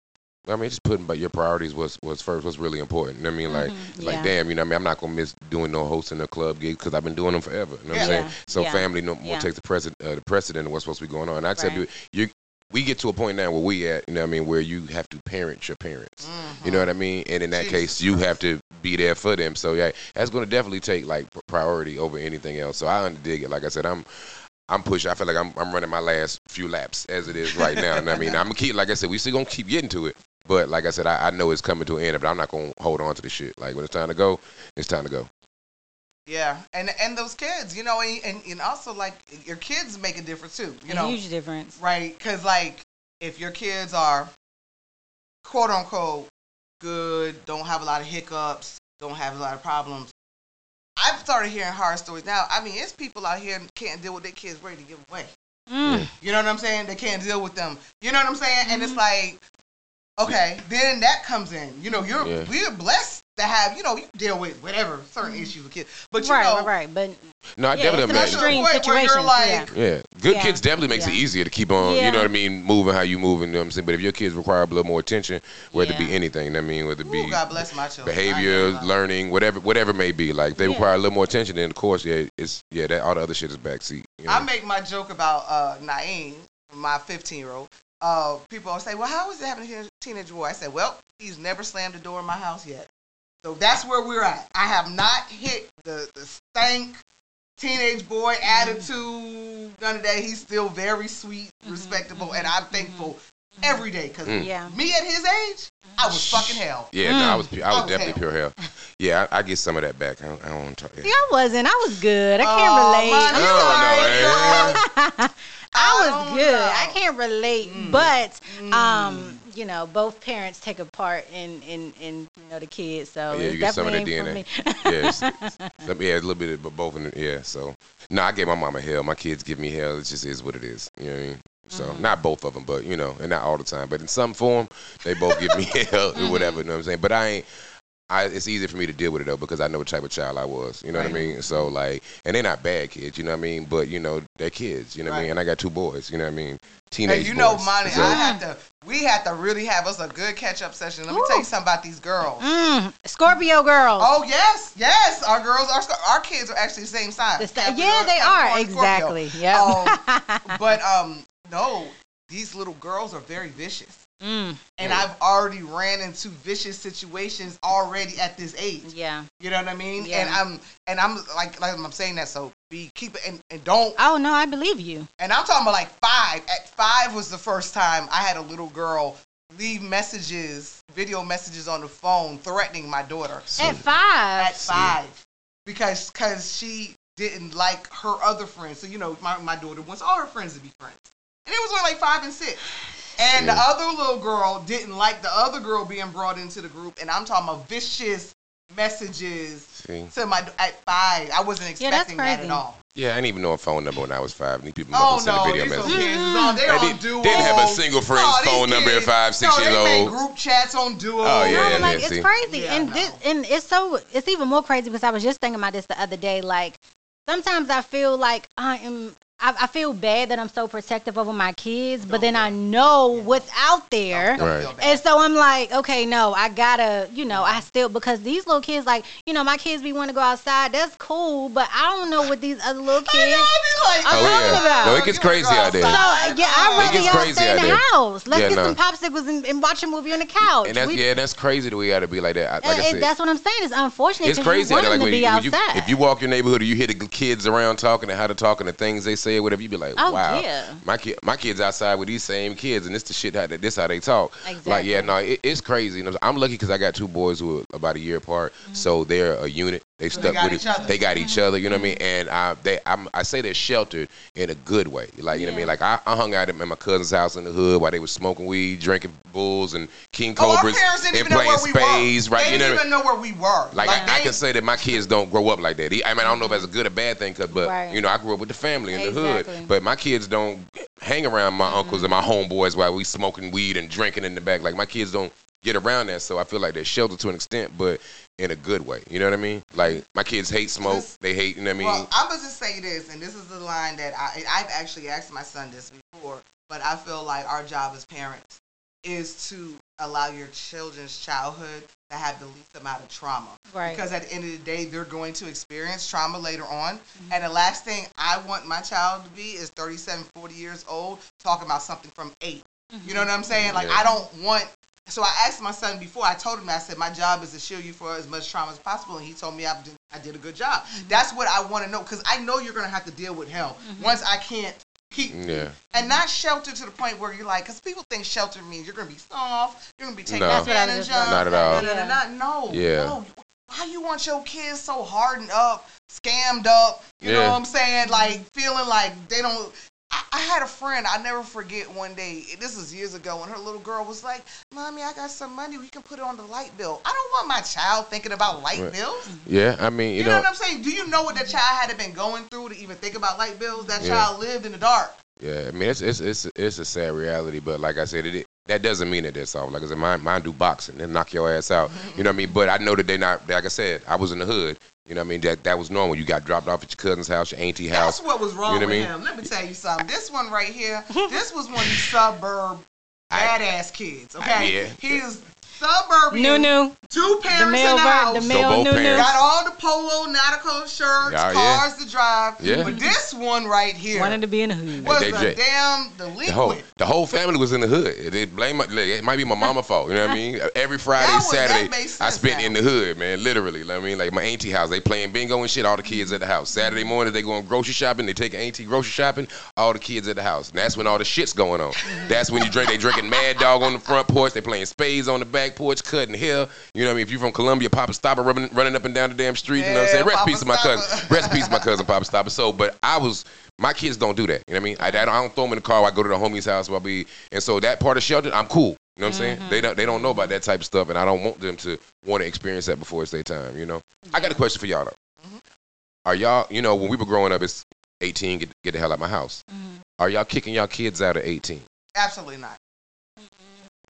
I mean, just putting but your priorities was was first was really important. You know what I mean, like Mhm, like yeah. damn, you know what I mean. I'm not gonna miss doing no hosting a club gig because I've been doing them forever. You know what Yeah. I'm saying? So yeah, family no more takes the precedent uh, the precedent of what's supposed to be going on. And I tell Right. you, you we get to a point now where we at, you know what I mean, where you have to parent your parents. Mm-hmm. You know what I mean? And in that Jesus case, you Christ. have to be there for them. So yeah, that's going to definitely take like priority over anything else. So I underdig it. Like I said, I'm I'm pushing. I feel like I'm I'm running my last few laps as it is right now. and I mean, I'm gonna keep. Like I said, we still gonna keep getting to it. But like I said, I, I know it's coming to an end. But I'm not gonna hold on to the shit. Like when it's time to go, it's time to go. Yeah, and and those kids, you know, and, and, and also like your kids make a difference too. You a know, huge difference. right? Because like if your kids are quote unquote good, don't have a lot of hiccups, don't have a lot of problems. I've started hearing horror stories now. I mean, it's people out here can't deal with their kids ready to give away. Mm. You know what I'm saying? They can't deal with them. You know what I'm saying? And it's like, okay, then that comes in. You know, you're Yeah. we're blessed to have. You know, you deal with whatever certain issues with kids, but you right, know, right, right. But No, I Yeah, definitely it's an imagine. extreme Point where you're situation. like- yeah. Yeah, good Yeah. kids definitely makes it easier to keep on. You know what I mean? Moving how you moving. You know what I'm saying? But if your kids require a little more attention, whether it be anything, I mean, whether it be Ooh, God bless my children. Behavior, gonna learning, whatever, whatever it may be. Like they Yeah. require a little more attention, then of course, yeah, it's yeah, that all the other shit is backseat. You know? I make my joke about uh, Naeem, my 15 year old. Uh, people always say, "Well, how is it having a teenage boy?" I said, "Well, he's never slammed the door in my house yet." So that's where we're at. I have not hit the the stank teenage boy attitude. None of that. He's still very sweet, respectable, and I'm thankful every day because Mm. Yeah. me at his age, I was fucking hell. yeah, no, I Mm. was I was definitely hell. pure hell. Yeah, I, I get some of that back. I don't, I don't want to talk. See, I wasn't. I was good. I can't Oh, relate. man, I you don't alright, know, girl. I was good. know. I can't relate, Mm. but um, you know, both parents take a part in in in you know the kids. So Yeah, you get some of ain't DNA. for yeah, it's, it's- yeah, a little bit of but both. In the, yeah, so no, I gave my mama hell. My kids give me hell. It just is what it is. You know what I mean? So Mm-hmm. not both of them, but you know, and not all the time, but in some form, they both give me hell Mm-hmm. or whatever. You know what I'm saying? But I ain't. I, it's easy for me to deal with it though because I know what type of child I was. You know what I mean? So like, and they're not bad kids. You know what I mean? But you know, they're kids. You know what I mean? And I got two boys. You know what I mean? Teenage And you know, boys. Mani, So- I have to. We have to really have us a good catch up session. Let me tell you something about these girls. Mm, Scorpio girls. Oh yes, yes. Our girls, our our kids are actually the same size. The sta- Capricorn- yeah, they are exactly. Yeah. Um, but um, no, these little girls are very vicious. Mm, And I've already ran into vicious situations already at this age. yeah. You know what I mean? Yeah. And I'm and I'm like like I'm saying that so be keep it and, and don't Oh no, I believe you. and I'm talking about like five. At five was the first time I had a little girl leave messages, video messages on the phone threatening my daughter At five. at five because because she didn't like her other friends. So you know, my, my daughter wants all her friends to be friends, and it was only like five and six. And the other little girl didn't like the other girl being brought into the group, and I'm talking about vicious messages See? to my at five. I wasn't Yeah, expecting that at all. Yeah, I didn't even know a phone number when I was five. These people Oh must have no, a video these little message. kids is on. They they did, not duo. didn't have a single friend's Oh, these phone number at five, six no, years they made old. group chats on duo. Oh, yeah, no, yeah, like see. it's crazy, Yeah, and no. this, and it's so it's even more crazy because I was just thinking about this the other day. Like sometimes I feel like I am. I, I feel bad that I'm so protective over my kids, but then I know what's out there. Right. And so I'm like, okay, no, I gotta, you know, I still because these little kids, like, you know, my kids be want to go outside. That's cool, but I don't know what these other little I kids. know, I be like, I'm Oh, talking yeah. about. No, it gets crazy out there. So uh, yeah, Oh, I'd rather gets y'all stay in the house. Let's Yeah, get no. some popsicles and, and watch a movie on the couch. And that's We- yeah, that's crazy the way you got to be like that. I- Like I and- and said, that's what I'm saying. It's unfortunate. it's 'cause crazy. You out there. Like to when, be when you, outside. if you walk your neighborhood or you hear the kids around talking and how to talk and the things they say or whatever, you be like, Oh, wow, yeah. my kid, my kids outside with these same kids, and this the shit how they, this how they talk. Like yeah, no, it, it's crazy. You know, I'm lucky because I got two boys who are about a year apart, mm-hmm. so they're a unit. They So stuck they got with each it. other. They got each other. You know what I mean? Mm-hmm. And I, they, I'm, I say they're sheltered in a good way. Like you know what I mean? Like I, I hung out at my cousin's house in the hood while they was smoking weed, drinking bulls and king Oh, cobras, didn't and playing we spades. were. Right? They you know. didn't even know where we were. Like, I, I can say that my kids don't grow up like that. I mean, I don't know if that's a good or bad thing, 'cause- but Right. you know, I grew up with the family in the Exactly. hood. But my kids don't hang around my mm-hmm. uncles and my homeboys while we smoking weed and drinking in the back. Like my kids don't get around that, so I feel like they're sheltered to an extent, but in a good way. You know what I mean? Like my kids hate smoke. Just- They hate. You know what I mean? Well, I'm gonna just say this, and this is the line that I I've actually asked my son this before, but I feel like our job as parents is to allow your children's childhood to have the least amount of trauma. Right. Because at the end of the day, they're going to experience trauma later on. Mm-hmm. And the last thing I want my child to be is 37, 40 years old talking about something from 8 You know what I'm saying? Like, Yeah. I don't want. So I asked my son before. I told him I said my job is to shield you for as much trauma as possible, and he told me I did, I did a good job. Mm-hmm. That's what I want to know because I know you're gonna have to deal with him mm-hmm. once I can't keep yeah. and not shelter to the point where you're like, because people think shelter means you're gonna be soft, you're gonna be taken No. That's what I was advantage just of. Not at all. No, no, no, no, no. Yeah. no. Why you want your kids so hardened up, scammed up? You know what I'm saying? Like feeling like they don't. I, I had a friend I never forget one day. This was years ago, and her little girl was like, "Mommy, I got some money. We can put it on the light bill." I don't want my child thinking about light Right. bills. Yeah. I mean, you, You, know, what I'm saying? Do you know what that child had to been going through to even think about light bills? That Yeah. child lived in the dark. Yeah, I mean it's it's it's it's a sad reality, but like I said, it that doesn't mean that they're soft. Like I said, mine mine do boxing, they knock your ass out. Mm-hmm. You know what I mean? But I know that they not. Like I said, I was in the hood. You know what I mean? That that was normal. You got dropped off at your cousin's house, your auntie house. That's what was wrong You know what with I mean? him. Let me tell you something. This one right here, this was one of these suburb badass kids. Okay, yeah. he is suburban. New new. Two The parents male in the house. the male both new new. Got all the polo nautical shirts, Yeah, yeah. cars to drive. Yeah. But this one right here Wanted to be in the hood. was They- a they- damn The whole the whole family was in the hood. They blame my, like, it might be my mama fault. You know what I mean? Every Friday, That was- Saturday, I sense spent now. in the hood, man. Literally, like, I mean, like my auntie house. They playing bingo and shit. All the kids at the house. Saturday morning, they going grocery shopping. They take auntie grocery shopping. All the kids at the house. And that's when all the shit's going on. That's when you drink. They drinking Mad Dog on the front porch. They playing spades on the back porch, cutting hair. You know what I mean? If you're from Columbia, Papa Stopper running, running up and down the damn street. you know what I'm saying? Rest Papa peace to my cousin. Rest peace to my cousin Papa Stopper. So, but I was my kids don't do that. You know what I mean? I, I don't, I don't throw them in the car. I go to the homie's house. I'll be and so that part of shelter, I'm cool. You know what I'm saying? They don't they don't know about that type of stuff, and I don't want them to want to experience that before it's their time. You know? I got a question for y'all though. Are y'all you know when we were growing up, it's 18, get get the hell out of my house. Mhm. Are y'all kicking y'all kids out at 18? Absolutely not.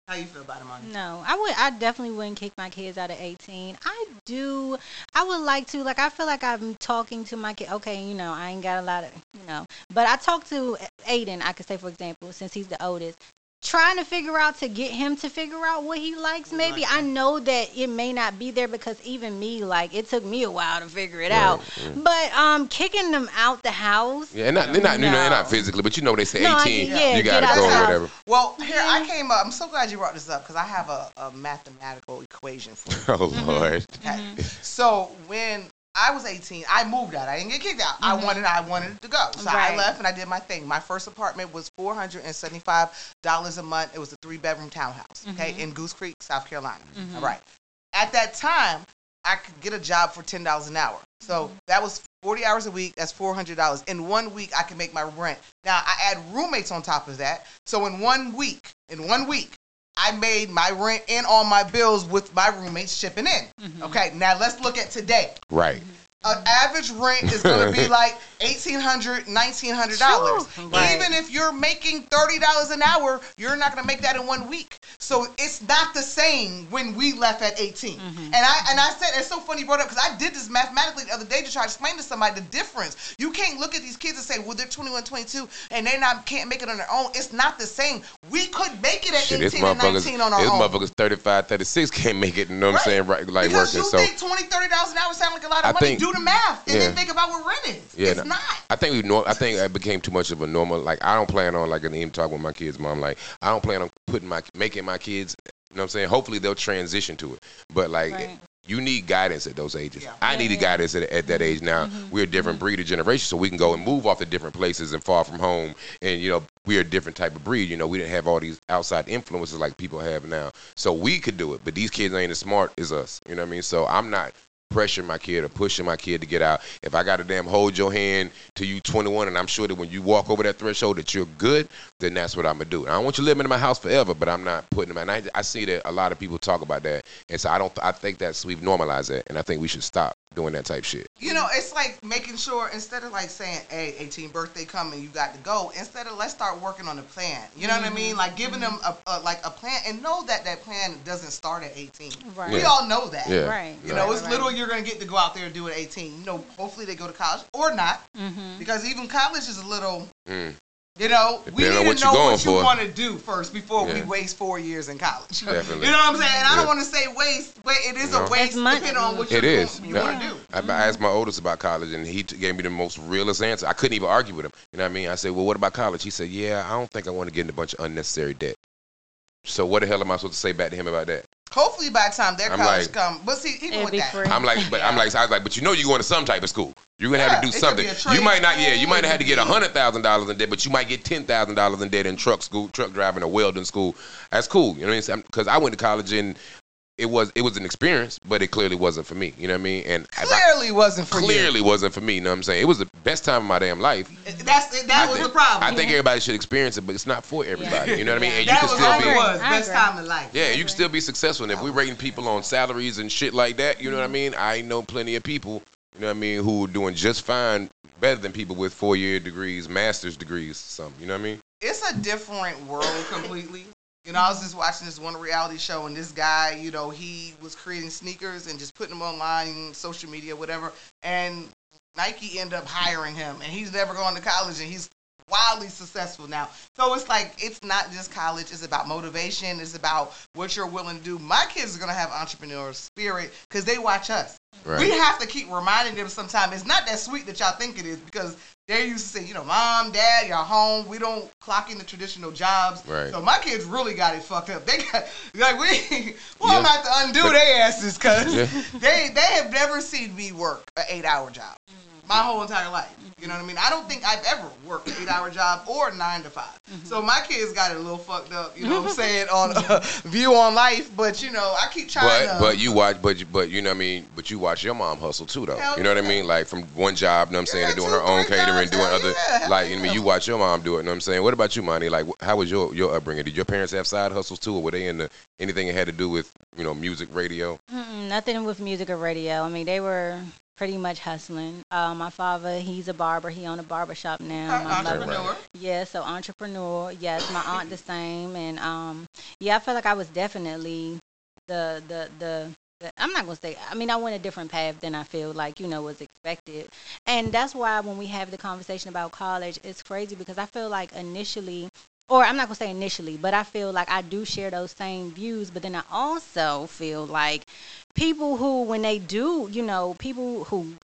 How you feel about Mani? No, I would. I definitely wouldn't kick my kids out of eighteen. I do. I would like to. Like, I feel like I'm talking to my kid. Okay, you know, I ain't got a lot of, you know, but I talk to Aiden. I could say, for example, since he's the oldest. Trying to figure out to get him to figure out what he likes maybe i know that it may not be there because even me like it took me a while to figure it out but um kicking them out the house Yeah, and not, they're not, you know, they're not physically, but you know, they say No, 18, mean, yeah, you gotta go or whatever. Well, here I came up. I'm so glad you brought this up because I have a, a mathematical equation for you. Oh Lord, Okay. So when I was 18, I moved out. I didn't get kicked out. I mm-hmm. wanted I wanted to go. So I left and I did my thing. My first apartment was $475 a month. It was a three bedroom townhouse, okay, mm-hmm. in Goose Creek, South Carolina. Mm-hmm. All right. At that time, I could get a job for $10 an hour. So that was 40 hours a week. That's $400. In one week, I can make my rent. Now, I add roommates on top of that. So in one week, in one week, I made my rent and all my bills with my roommates chipping in. Mm-hmm. Okay, now let's look at today. right? An average rent is going to be like $1,800, $1,900. True. Right. Even if you're making $30 an hour, you're not going to make that in one week. So it's not the same when we left at 18. Mm-hmm. And I and I said, it's so funny you brought up because I did this mathematically the other day to try to explain to somebody the difference. You can't look at these kids and say, well, they're 21, 22, and they not can't make it on their own. It's not the same. We could make it at Shit, 18 and 19 on our this own. motherfuckers 35, 36 can't make it. You know what I'm saying? Right, like because working. you So think 20 30 dollars an hour sound like a lot of I money. think- Do the math and yeah. then think about what rent is. Yeah, it's no, not. I think we know. I think it became too much of a normal. Like I don't plan on like an even talk with my kids' mom. Like I don't plan on putting my making my kids. You know what I'm saying? Hopefully they'll transition to it. But like Right. you need guidance at those ages. Yeah. I needed guidance at, at that age. Now Mm-hmm. we're a different breed of generation, so we can go and move off to different places and far from home. And you know we're a different type of breed. You know we didn't have all these outside influences like people have now, so we could do it. But these kids ain't as smart as us. You know what I mean? So I'm not pressuring my kid or pushing my kid to get out. If I got to damn hold your hand till you 21, and I'm sure that when you walk over that threshold that you're good, then that's what I'm gonna do. And I don't want you living in my house forever, but I'm not putting them. And I, I see that a lot of people talk about that, and so I don't. I think that's we've normalized that, and I think we should stop doing that type shit. You know, it's like making sure instead of like saying, "Hey, 18 birthday coming, you got to go." Instead of let's start working on the plan. You know what I mean? Mm-hmm. Like giving them a, a like a plan and know that that plan doesn't start at 18. Right. We Yeah. all know that. Yeah. Right. You know, Right, it's right. little you're gonna get to go out there and do it at 18. You know, hopefully they go to college or not, Mm-hmm. because even college is a little. Mm. You know, we Depending need to what know what going you want to do first before we waste four years in college. Definitely. You know what I'm saying? And I don't want to say waste, but it is No. a waste depending on what you're It is. you Yeah. want to do. I, I asked my oldest about college, and he t- gave me the most realest answer. I couldn't even argue with him. You know what I mean? I said, "Well, what about college?" He said, "Yeah, I don't think I want to get in a bunch of unnecessary debt." So what the hell am I supposed to say back to him about that? Hopefully by the time their I'm college like- come, but see, even It'd with that, free. I'm like, but I'm like, so I was like, but you know, you're going to some type of school. You're gonna Yeah, have to do something. be a trade You might not, yeah, you might it have to get a hundred thousand dollars in debt, but you might get ten thousand dollars in debt in truck school, truck driving, or welding school. That's cool. You know what I mean? Because I went to college and it was it was an experience, but it clearly wasn't for me. You know what I mean? And if I- clearly wasn't for me. clearly wasn't for me. You know what I'm saying? It was the best time of my damn life. you. That's that I was think, the problem. I think everybody should experience it, but it's not for everybody. You know what I mean? And you can was still be was. Best time in life. yeah, you can still be successful. And if we're rating people on salaries and shit like that, you know what I mean? I know plenty of people, you know what I mean, who are doing just fine, better than people with four year degrees, master's degrees, something. You know what I mean? it's a different world completely. You know, I was just watching this one reality show, and this guy, you know, he was creating sneakers and just putting them online, social media, whatever. And Nike ended up hiring him, and he's never going to college, and he's wildly successful now. So it's like it's not just college; it's about motivation. It's about what you're willing to do. My kids are gonna have entrepreneurial spirit because they watch us. Right. We have to keep reminding them sometimes it's not that sweet that y'all think it is because they used to say, you know, mom, dad, y'all home. We don't clock in the traditional jobs. Right. So my kids really got it fucked up. They got like we well, I'm Yeah. have to undo their asses because Yeah. they they have never seen me work an eight hour job. My whole entire life. You know what I mean? I don't think I've ever worked an eight hour job or nine to 5 So my kids got it a little fucked up, you know what I'm saying, on uh, view on life. But you know, I keep trying But to but you watch but you, but you know what I mean? But you watch your mom hustle too though. Hell you know what I mean? Like from one job you know what I'm saying Yeah, to doing two, her own catering doing hell other yeah, hell like I mean you watch your mom do it you know what I'm saying? What about you Mani? Like how was your your upbringing? Did your parents have side hustles too or were they into anything that had to do with you know music radio? Mm-mm, nothing with music or radio. I mean, they were pretty much hustling. Uh, my father, he's a barber. He owned a barber shop now. My mother- entrepreneur. Yeah, so entrepreneur. Yes, my aunt the same, and um, yeah, I feel like I was definitely the the the. the I'm not gonna say. I mean, I went a different path than I feel like you know was expected, and that's why when we have the conversation about college, it's crazy because I feel like initially or I'm not gonna say initially, but I feel like I do share those same views. But then I also feel like people who, when they do, you know, people who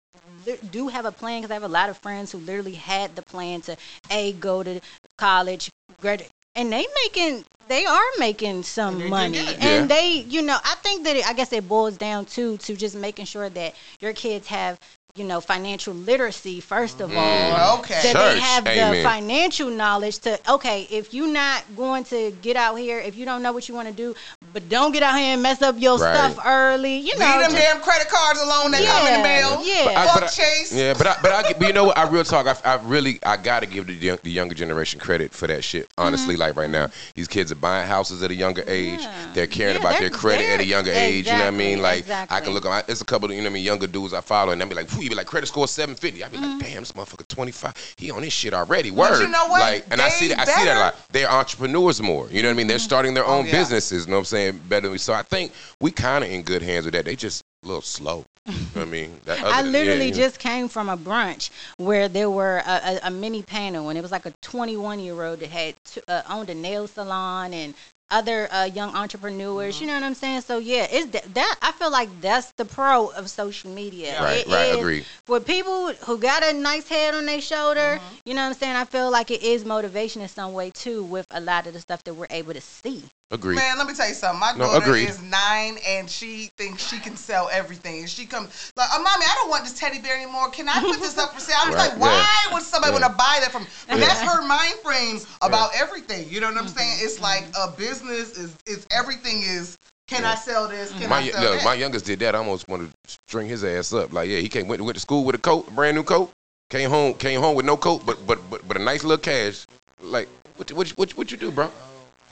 li- do have a plan, because I have a lot of friends who literally had the plan to a go to college, graduate, and they making they are making some they do money, good. and they, you know, I think that it, I guess it boils down to to just making sure that your kids have. You know, financial literacy first of mm-hmm. all, Okay. that Church, they have amen. the financial knowledge to okay if you're not going to get out here if you don't know what you want to do but don't get out here and mess up your Right. stuff early you know Leave them just- damn credit cards alone. They come in the mail. yeah. But I- Fuck but I- Chase. Yeah, but I, but I, but you know what? I real talk. I, I really, I gotta give the, young, the younger generation credit for that shit. Honestly, like right now, these kids are buying houses at a younger age. Mm-hmm. Yeah. They're caring Yeah, about they're- their credit at a they're- younger age. You know what I mean? exactly, Like I can look. at It's a couple of you know what I mean younger dudes I follow, and they be like, "Whew," you be like credit score seven fifty. I be Mm-hmm. like, "Damn, this motherfucker twenty five. He on this shit already." But Word. you know what? Like, and I see They that. I see that a lot. They're entrepreneurs more. You know what I mean? They're starting their own yeah. businesses. You know what I'm saying? Better than we. So I think we kind of in good hands with that. They just a little slow. You know I mean? That I other- yeah, literally know. just came from a brunch where there were a, a, a mini panel, and it was like a 21 year old that had t- uh, owned a nail salon and other uh, young entrepreneurs. Mm-hmm. You know what I'm saying? So yeah, it's th- that. I feel like that's the pro of social media. Right, It right, is agreed. For people who got a nice head on their shoulder, Mm-hmm. you know what I'm saying? I feel like it is motivation in some way too, with a lot of the stuff that we're able to see. Agreed. Man, let me tell you something. My No, daughter agreed. is nine and she thinks she can sell everything. And she comes like, oh, mommy, I don't want this teddy bear anymore. Can I put this up for sale? I was Right, like, why yeah. would somebody Yeah. want to buy that from? And Yeah. that's her mind frame about everything. You know what I'm saying? It's like a business is is everything is. Can I sell this? Can My I sell look, that? my youngest did that. I almost wanted to string his ass up. Like, yeah, he came went, went to school with a coat, a brand new coat. Came home, came home with no coat, but but but but a nice little cash. Like, what what what, what you do, bro?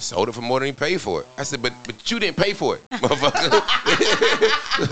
Sold it for more than he paid for it. I said, but but you didn't pay for it, motherfucker.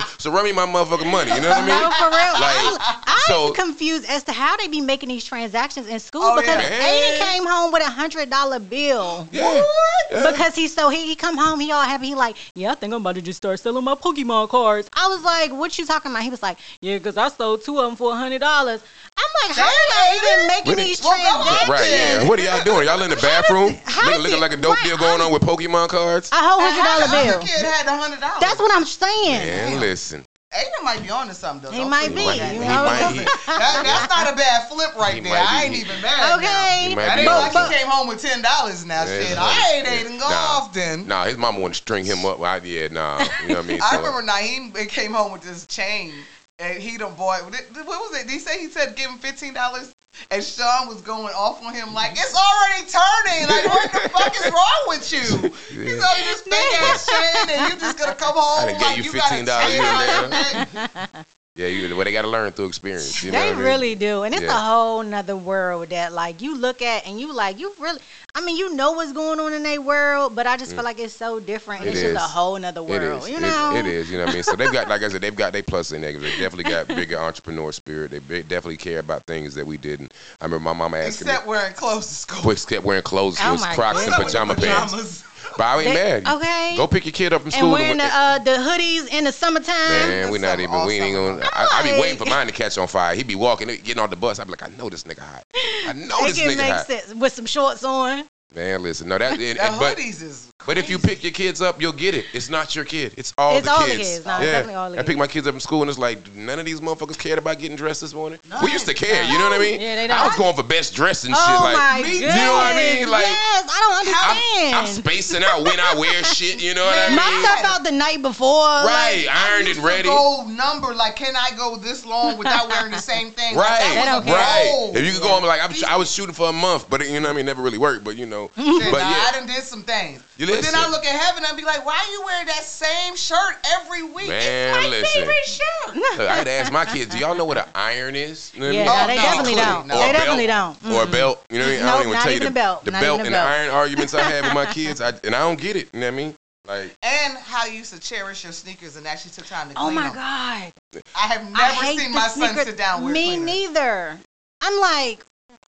so run me my motherfucking money. You know what I mean? No, for real. Like, I'm so- confused as to how they be making these transactions in school Oh, because yeah. Aiden came home with a hundred dollar bill. Yeah. Yeah. Because he's so he, he come home he all happy he like yeah I think I'm about to just start selling my Pokemon cards. I was like what you talking about? He was like yeah because I sold two of them for a hundred dollars. I'm like how Damn, are y'all even making What these is- well, go ahead. transactions? Right, yeah. What are y'all doing? Y'all in the bathroom? how Looking, looking it- like a dope right, deal going on with Pokemon cards? A whole hundred dollar dollar the bill. kid had the hundred dollars. That's what I'm saying. Man, listen. Aiden might be on to something though. He Don't might sleep be, on He that. you might- know? might- he- That, that's not a bad flip right He there. might I be- ain't even mad. Okay. He might Now. That ain't on like to he came home with ten dollars now. Yeah, Shit, it's I ain't like- Aiden. Go Nah. off then. Nah, his mama wanted to string him up. I, yeah, nah. You know what I mean? I So- remember Naeem came home with this chain, and he done bought. What was it? Did he say he said give him fifteen dollars? And Sean was going off on him like it's already turning. Like what the fuck is wrong with you? He's Yeah. like this fake ass chain, and you just gonna come home I done like gave you got a $15 chain here on and your neck. Yeah, you, well, they got to learn through experience. You know they I mean? really do, and it's Yeah. a whole nother world that like you look at and you like you really. I mean, you know what's going on in their world, but I just feel like it's so different. Mm. It it's just a whole nother world, is. you It- know. it is. You know what I mean? So they've got, like I said, they've got their plus and negatives. They definitely got bigger entrepreneur spirit. They big, definitely care about things that we didn't. I remember my mama asking Except me. wearing clothes to school. Quick kept wearing clothes. Oh it was my Crocs and goodness. pajama pants. Pajamas. But I ain't They- mad. okay. Go pick your kid up from school. And school. wearing the uh, the hoodies in the summertime. Man, we That's not something even. We ain't gonna. I, I be waiting for mine to catch on fire. He be walking, getting on the bus. I be like, I know this nigga hot. I know It this can nigga make hot. sense with some shorts on. Man, listen, no, that. and- That but hoodies is. but if you pick your kids up, you'll get it. It's not your kid. It's all It's the all the kids. kids. No, yeah. definitely all the I pick kids. my kids up from school, and it's like none of these motherfuckers cared about getting dressed this morning. No, we used to care. You know what I mean? Yeah, they don't. I was going for best dress and oh shit. Like, my me- you goodness! know what I mean? Like, yes, I don't I'm, understand. I'm spacing out when I wear shit. You know what I mean? My stuff out the night before. Right, like, ironed used and ready. Go number like, can I go this long without wearing the same thing? Like, Right, that was right. goal. If you could go on, like I'm, I was shooting for a month, but you know what I mean, never really worked. But you know, Shit, but nah, I done did some things. You but then I look at heaven and be like, why you wearing that same shirt every week? Man, it's my listen. favorite shirt. Look, I had to ask my kids, do y'all know what an iron is? You know what I Yeah, mean? no, they no, definitely don't. not. Or They definitely don't. Or a belt. You know what I mean? I Nope, don't even not tell you the, belt. the Not belt even a and the iron arguments I have with my kids, I, and I don't get it. You know what I mean? Like, And how you used to cherish your sneakers and actually took time to clean them. Oh clean my them. god! I have never hate seen the my son sit down with Me neither. I'm like,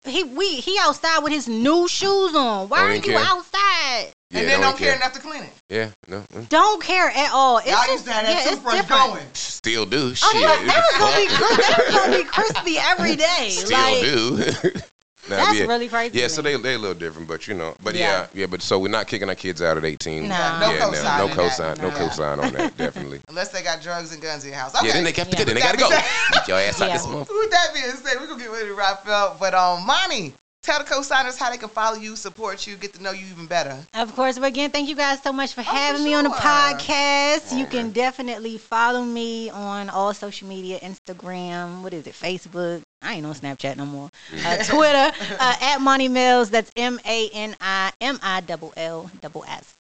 he we he outside with his new shoes on. Why oh, Don't are you care. outside? Yeah, and then don't care care. enough to clean it. Yeah, no, mm. Don't care at all. It's Y'all just, used to have that it's toothbrush going. still do. Oh, Shit. they was, they was gonna be cri- they was gonna be crispy every day. Still like, do. Nah, That's yeah. really crazy. Yeah, so they they a little different, but you know, but Yeah. yeah, yeah, but so we're not kicking our kids out at 18. No. Yeah, no yeah, cosign no, in that. cosign, no No. cosign on that, definitely. Unless they got drugs and guns in your house. Okay. Yeah, then they got Yeah. then they gotta go. Get your ass out this month. With that being said, we're gonna get ready to wrap up. But um, Mani, tell the co-signers how they can follow you, support you, get to know you even better. Of course, but again, thank you guys so much for having for me on the podcast. Come You can definitely follow me on all social media Instagram, what is it, Facebook. I ain't on Snapchat no more. Uh, Twitter, uh, at Mani Millzz. That's M A N I M I double L double S.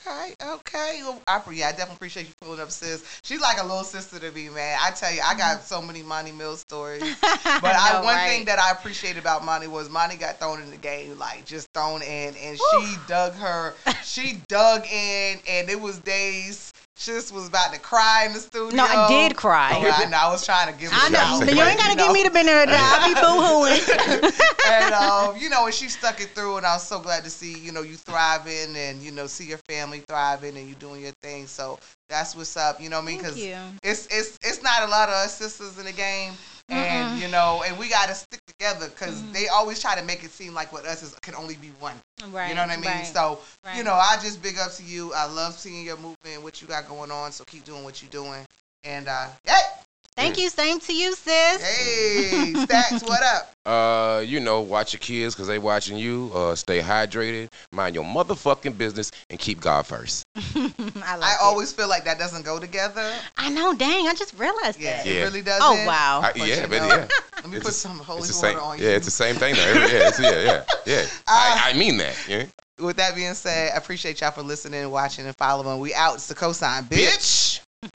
Okay, okay. Well, I, yeah, I definitely appreciate you pulling up, sis. She's like a little sister to me, man. I tell you, I got mm-hmm. so many Mani Millzz stories. But I, know, one right? thing that I appreciated about Mani was Mani got thrown in the game, like just thrown in, and she dug her, she dug in, and it was days. Sis was about to cry in the studio. No, I did cry. Oh, I know. I was trying to give. I know. the You ain't gotta give me the benefit. I'll be boo-hooing. and um, you know, and she stuck it through, and I was so glad to see you know you thriving, and you know see your family thriving, and you doing your thing. So that's what's up. You know what I mean? Because it's it's it's not a lot of us sisters in the game, and you know, and we got to stick together because they always try to make it seem like what us is can only be one. Right. You know what I mean? right. So you know, I just big up to you. I love seeing your movement, what you got going on. So keep doing what you're doing. And uh, hey, Thank you. Same to you, sis. hey, Stacks, what up? Uh, you know, watch your kids because they watching you. Uh, stay hydrated, mind your motherfucking business, and keep God first. I like I it. always feel like that doesn't go together. I know. Dang, I just realized Yeah, that. it really doesn't. Oh wow. I, But yeah, but know, yeah. Let me It's put the- some holy water same. on you. Yeah, it's the same thing though. Yeah, it's, yeah, yeah, yeah. Uh, I, I mean that. Yeah. With that being said, I appreciate y'all for listening, watching, and following. We out. It's the cosign, bitch.